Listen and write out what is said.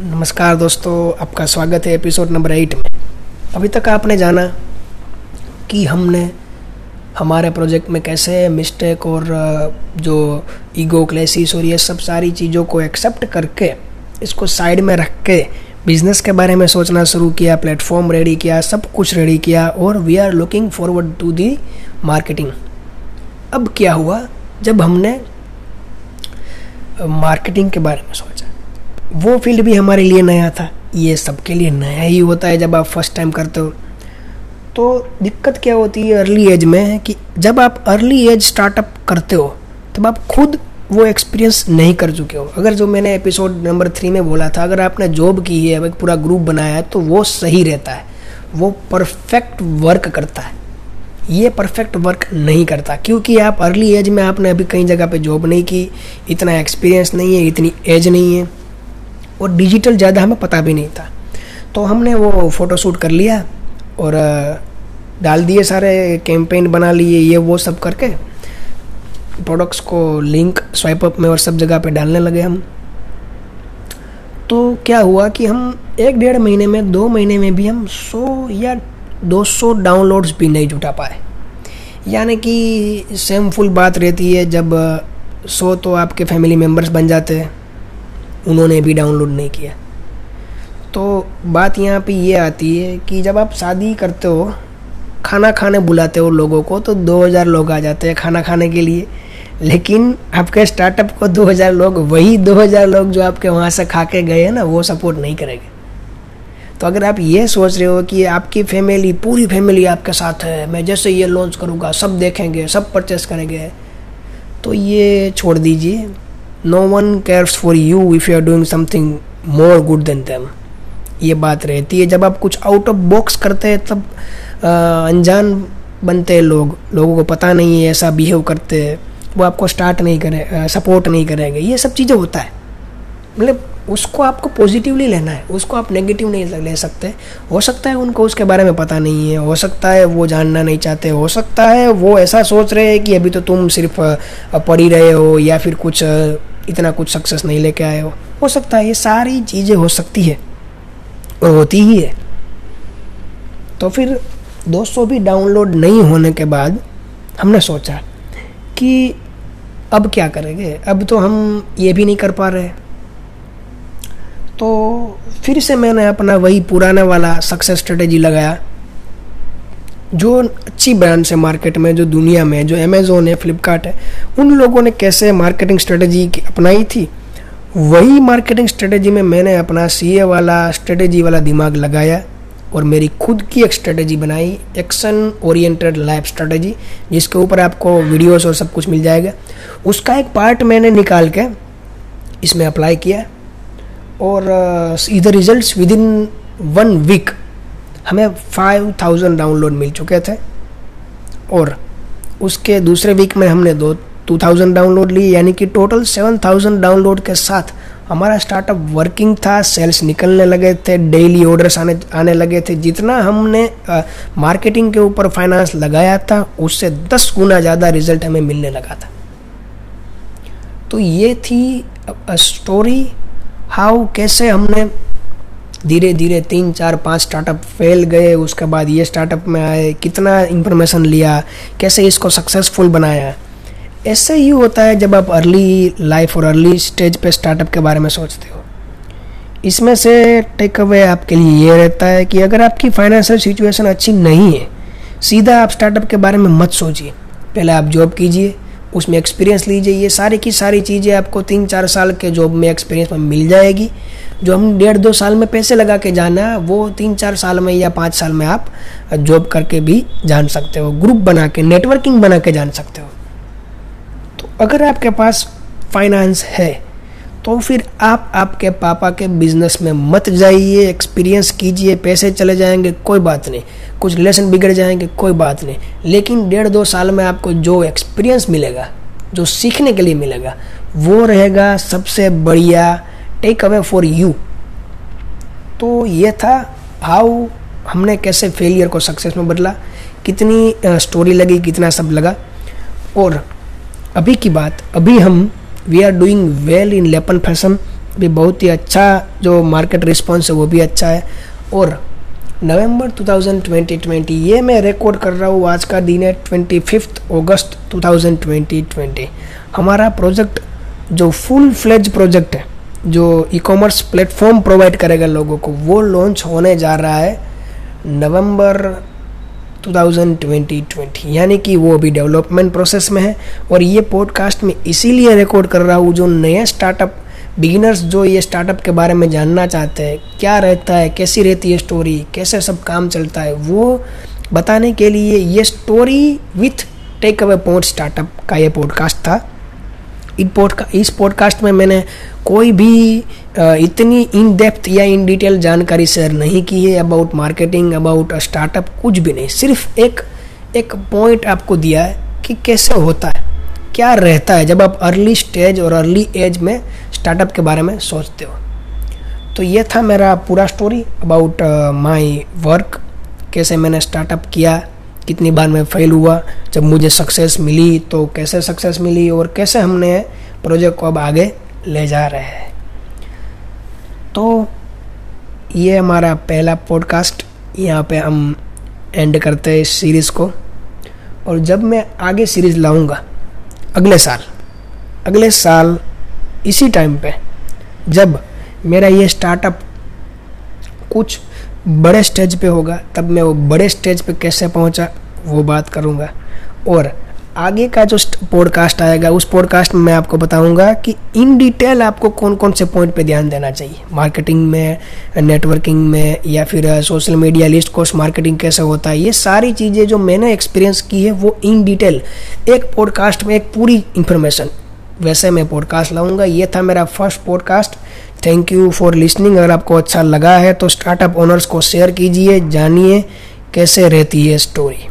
नमस्कार दोस्तों, आपका स्वागत है एपिसोड नंबर एट में। अभी तक आपने जाना कि हमने, हमारे प्रोजेक्ट में कैसे मिस्टेक और जो ईगो क्लेसिस और ये सब सारी चीज़ों को एक्सेप्ट करके, इसको साइड में रख के बिज़नेस के बारे में सोचना शुरू किया प्लेटफॉर्म रेडी किया, सब कुछ रेडी किया और we are looking forward to the marketing अब क्या हुआ? जब हमने मार्केटिंग के बारे में सोचा वो फ़ील्ड भी हमारे लिए नया था। ये सबके लिए नया ही होता है जब आप फ़र्स्ट टाइम करते हो। तो दिक्कत क्या होती है अर्ली एज में कि जब आप अर्ली एज स्टार्टअप करते हो, तब आप खुद वो एक्सपीरियंस नहीं कर चुके हो। अगर जो मैंने एपिसोड नंबर थ्री में बोला था, अगर आपने जॉब की है एक पूरा ग्रुप बनाया है तो वो सही रहता है। वो परफेक्ट वर्क करता है। ये परफेक्ट वर्क नहीं करता, क्योंकि आप अर्ली एज में आपने अभी कई जगह पे जॉब नहीं की, इतना एक्सपीरियंस नहीं है, इतनी एज नहीं है। और डिजिटल ज़्यादा हमें पता भी नहीं था। तो हमने वो फ़ोटो शूट कर लिया और डाल दिए सारे कैंपेन बना लिए, ये वो सब करके। प्रोडक्ट्स को लिंक स्वाइप अप में और सब जगह पे डालने लगे हम। तो क्या हुआ कि हम एक डेढ़ महीने में, दो महीने में भी हम सौ या दो सौ डाउनलोड्स भी नहीं जुटा पाए। यानी कि सेम फुल बात रहती है, जब सौ तो आपके फैमिली मेंबर्स बन जाते हैं। उन्होंने भी डाउनलोड नहीं किया। तो बात यहाँ पे ये आती है कि जब आप शादी करते हो, खाना खाने बुलाते हो लोगों को तो 2000 लोग आ जाते हैं खाना खाने के लिए। लेकिन आपके स्टार्टअप को 2000 लोग, वही 2000 लोग जो आपके वहाँ से खा के गए हैं ना, वो सपोर्ट नहीं करेंगे। तो अगर आप ये सोच रहे हो कि आपकी फैमिली पूरी फैमिली आपके साथ है, मैं जैसे ये लॉन्च करूँगा, सब देखेंगे, सब परचेस करेंगे तो ये छोड़ दीजिए। No one cares for you if you are doing something more good than them ये बात रहती है। जब आप कुछ आउट ऑफ़ बॉक्स करते हैं, तब अनजान बनते हैं लोग। लोगों को पता नहीं है, ऐसा बिहेव करते हैं। वो आपको स्टार्ट नहीं करे सपोर्ट नहीं करेंगे। ये सब चीज़ें होता है। मतलब उसको आपको पॉजिटिवली लेना है। उसको आप नेगेटिव नहीं ले सकते। हो सकता है उनको उसके बारे में पता नहीं है। हो सकता है वो जानना नहीं चाहते। हो सकता है वो ऐसा सोच रहे हैं कि अभी तो तुम सिर्फ़ पढ़ ही रहे हो या फिर कुछ इतना कुछ सक्सेस नहीं लेके आए हो। हो सकता है ये सारी चीज़ें हो सकती है और होती ही है। तो फिर दोस्तों भी डाउनलोड नहीं होने के बाद हमने सोचा कि अब क्या करेंगे? अब तो हम ये भी नहीं कर पा रहे। तो फिर से मैंने अपना वही पुराना वाला सक्सेस स्ट्रेटेजी लगाया। जो अच्छी ब्रांड्स है मार्केट में, जो दुनिया में जो अमेजोन है फ्लिपकार्ट है, उन लोगों ने कैसे मार्केटिंग स्ट्रेटेजी अपनाई थी? वही मार्केटिंग स्ट्रेटेजी में मैंने अपना सीए वाला स्ट्रेटेजी वाला दिमाग लगाया और मेरी खुद की एक स्ट्रेटेजी बनाई एक्शन ओरिएंटेड लाइफ स्ट्रेटेजी जिसके ऊपर आपको वीडियोस और सब कुछ मिल जाएगा। उसका एक पार्ट मैंने निकाल के इसमें अप्लाई किया और इधर results within one week हमें फाइव थाउज़ेंड डाउनलोड मिल चुके थे। और उसके दूसरे वीक में हमने दो टू थाउज़ेंड डाउनलोड ली यानी कि टोटल सेवन थाउज़ेंड डाउनलोड के साथ हमारा स्टार्टअप वर्किंग था सेल्स निकलने लगे थे डेली ऑर्डर्स आने आने लगे थे। जितना हमने आ, मार्केटिंग के ऊपर फाइनेंस लगाया था उससे दस गुना ज़्यादा रिज़ल्ट हमें मिलने लगा था। तो ये थी स्टोरी हाउ कैसे हमने धीरे धीरे तीन, चार, पाँच स्टार्टअप फेल गए, उसके बाद ये स्टार्टअप में आए, कितना इंफॉर्मेशन लिया, कैसे इसको सक्सेसफुल बनाया। ऐसे ही होता है जब आप अर्ली लाइफ और अर्ली स्टेज पे स्टार्टअप के बारे में सोचते हो। इसमें से टेक अवे आपके लिए ये रहता है कि अगर आपकी फाइनेंशियल सिचुएशन अच्छी नहीं है, सीधा आप स्टार्टअप के बारे में मत सोचिए। पहले आप जॉब कीजिए, उसमें एक्सपीरियंस लीजिए, ये सारी की सारी चीज़ें आपको तीन, चार साल के जॉब में एक्सपीरियंस में मिल जाएगी। जो हम डेढ़ दो साल में पैसे लगा के जाना है वो तीन चार साल में या पाँच साल में आप जॉब करके भी जान सकते हो ग्रुप बना के नेटवर्किंग बना के जान सकते हो। तो अगर आपके पास फाइनेंस है तो फिर आप आपके पापा के बिज़नेस में मत जाइए एक्सपीरियंस कीजिए, पैसे चले जाएँगे, कोई बात नहीं। कुछ लेसन बिगड़ जाएँगे, कोई बात नहीं। लेकिन डेढ़ दो साल में आपको जो एक्सपीरियंस मिलेगा, जो सीखने के लिए मिलेगा, वो रहेगा सबसे बढ़िया टेक अवे फॉर यू तो ये था हाउ हमने कैसे फेलियर को सक्सेस में बदला, कितनी स्टोरी लगी, कितना सब लगा। और अभी की बात, अभी हम we are doing well in लेपन fashion भी बहुत ही अच्छा जो मार्केट रिस्पॉन्स है, वो भी अच्छा है। और नवंबर 2020 ये मैं रिकॉर्ड कर रहा हूँ, आज का दिन है ट्वेंटी फिफ्थ अगस्त 2020 हमारा प्रोजेक्ट जो फुल फ्लेज प्रोजेक्ट है जो ई कॉमर्स प्लेटफॉर्म प्रोवाइड करेगा लोगों को, वो लॉन्च होने जा रहा है नवंबर 2020 यानी कि वो अभी डेवलपमेंट प्रोसेस में है। और ये पॉडकास्ट में इसीलिए रिकॉर्ड कर रहा हूँ, जो नए स्टार्टअप बिगिनर्स जो ये स्टार्टअप के बारे में जानना चाहते हैं, क्या रहता है, कैसी रहती है स्टोरी कैसे सब काम चलता है, वो बताने के लिए ये story with takeaway point startup का ये पॉडकास्ट था। इन पॉडका इस पॉडकास्ट में मैंने कोई भी इतनी इन डेप्थ या इन डिटेल जानकारी शेयर नहीं की है अबाउट मार्केटिंग अबाउट स्टार्टअप कुछ भी नहीं। सिर्फ़ एक एक पॉइंट आपको दिया है कि कैसे होता है, क्या रहता है जब आप अर्ली स्टेज और अर्ली एज में स्टार्टअप के बारे में सोचते हो। तो ये था मेरा पूरा स्टोरी अबाउट माय वर्क कैसे मैंने स्टार्टअप किया कितनी बार मैं फेल हुआ, जब मुझे सक्सेस मिली तो कैसे सक्सेस मिली और कैसे हमने प्रोजेक्ट को अब आगे ले जा रहे हैं। तो ये हमारा पहला पॉडकास्ट यहाँ पे हम एंड करते हैं इस सीरीज़ को। और जब मैं आगे सीरीज़ लाऊँगा, अगले साल अगले साल इसी टाइम पे, जब मेरा ये स्टार्टअप कुछ बड़े स्टेज पे होगा, तब मैं वो बड़े स्टेज पे कैसे पहुँचा, वो बात करूँगा। और आगे का जो पॉडकास्ट आएगा, उस पॉडकास्ट में मैं आपको बताऊँगा कि इन डिटेल आपको कौन कौन से पॉइंट पे ध्यान देना चाहिए। मार्केटिंग में नेटवर्किंग में, या फिर social media least cost marketing कैसे होता है, ये सारी चीज़ें जो मैंने एक्सपीरियंस की है, वो इन डिटेल एक पॉडकास्ट में एक पूरी इंफॉर्मेशन वैसे मैं पॉडकास्ट लाऊँगा, ये था मेरा first podcast thank you for listening अगर आपको अच्छा लगा है तो स्टार्टअप ओनर्स को शेयर कीजिए, जानिए कैसे रहती है स्टोरी